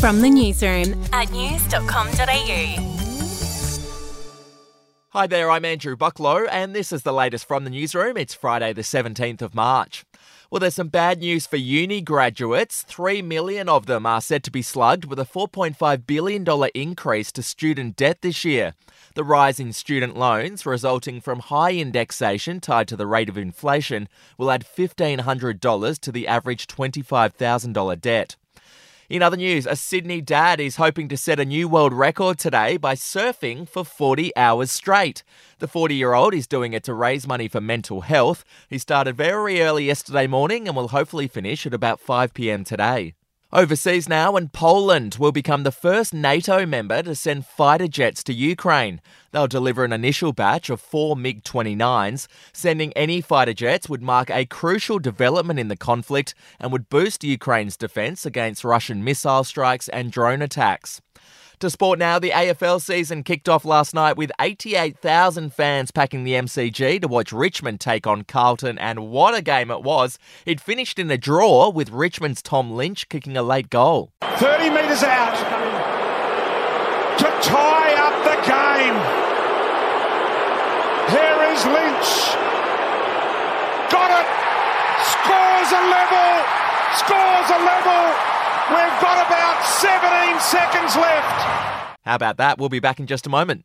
From the newsroom at news.com.au. Hi there, I'm Andrew Bucklow, and this is the latest from the newsroom. It's Friday, the 17th of March. Well, there's some bad news for uni graduates. Three million of them are said to be slugged with a $4.5 billion increase to student debt this year. The rise in student loans, resulting from high indexation tied to the rate of inflation, will add $1,500 to the average $25,000 debt. In other news, a Sydney dad is hoping to set a new world record today by surfing for 40 hours straight. The 40 year old is doing it to raise money for mental health. He started very early yesterday morning and will hopefully finish at about 5 pm today. Overseas now, and Poland will become the first NATO member to send fighter jets to Ukraine. They'll deliver an initial batch of four MiG 29s. Sending any fighter jets would mark a crucial development in the conflict and would boost Ukraine's defense against Russian missile strikes and drone attacks. To sport now, the AFL season kicked off last night with 88,000 fans packing the MCG to watch Richmond take on Carlton, and what a game it was. It finished in a draw with Richmond's Tom Lynch kicking a late goal. 30 metres out to tie up the game. Here is Lynch. Got it. Scores a level. Scores a level. We've got about 17 seconds left. How about that? We'll be back in just a moment.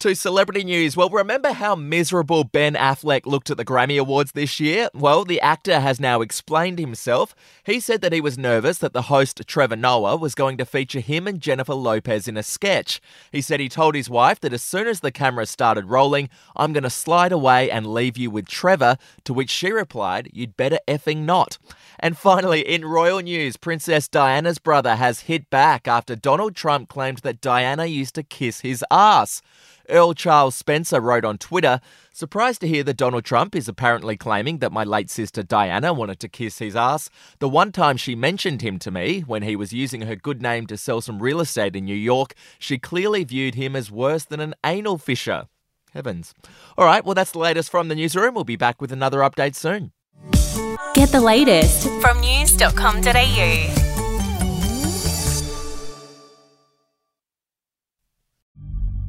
To celebrity news. Well, remember how miserable Ben Affleck looked at the Grammy Awards this year? Well, the actor has now explained himself. He said that he was nervous that the host, Trevor Noah, was going to feature him and Jennifer Lopez in a sketch. He said he told his wife that as soon as the camera started rolling, I'm going to slide away and leave you with Trevor, to which she replied, You'd better effing not. And finally, in royal news, Princess Diana's brother has hit back after Donald Trump claimed that Diana used to kiss his ass. Earl Charles Spencer wrote on Twitter, surprised to hear that Donald Trump is apparently claiming that my late sister Diana wanted to kiss his ass. The one time she mentioned him to me, when he was using her good name to sell some real estate in New York, she clearly viewed him as worse than an anal fissure. Heavens. All right, well, that's the latest from the newsroom. We'll be back with another update soon. Get the latest from news.com.au.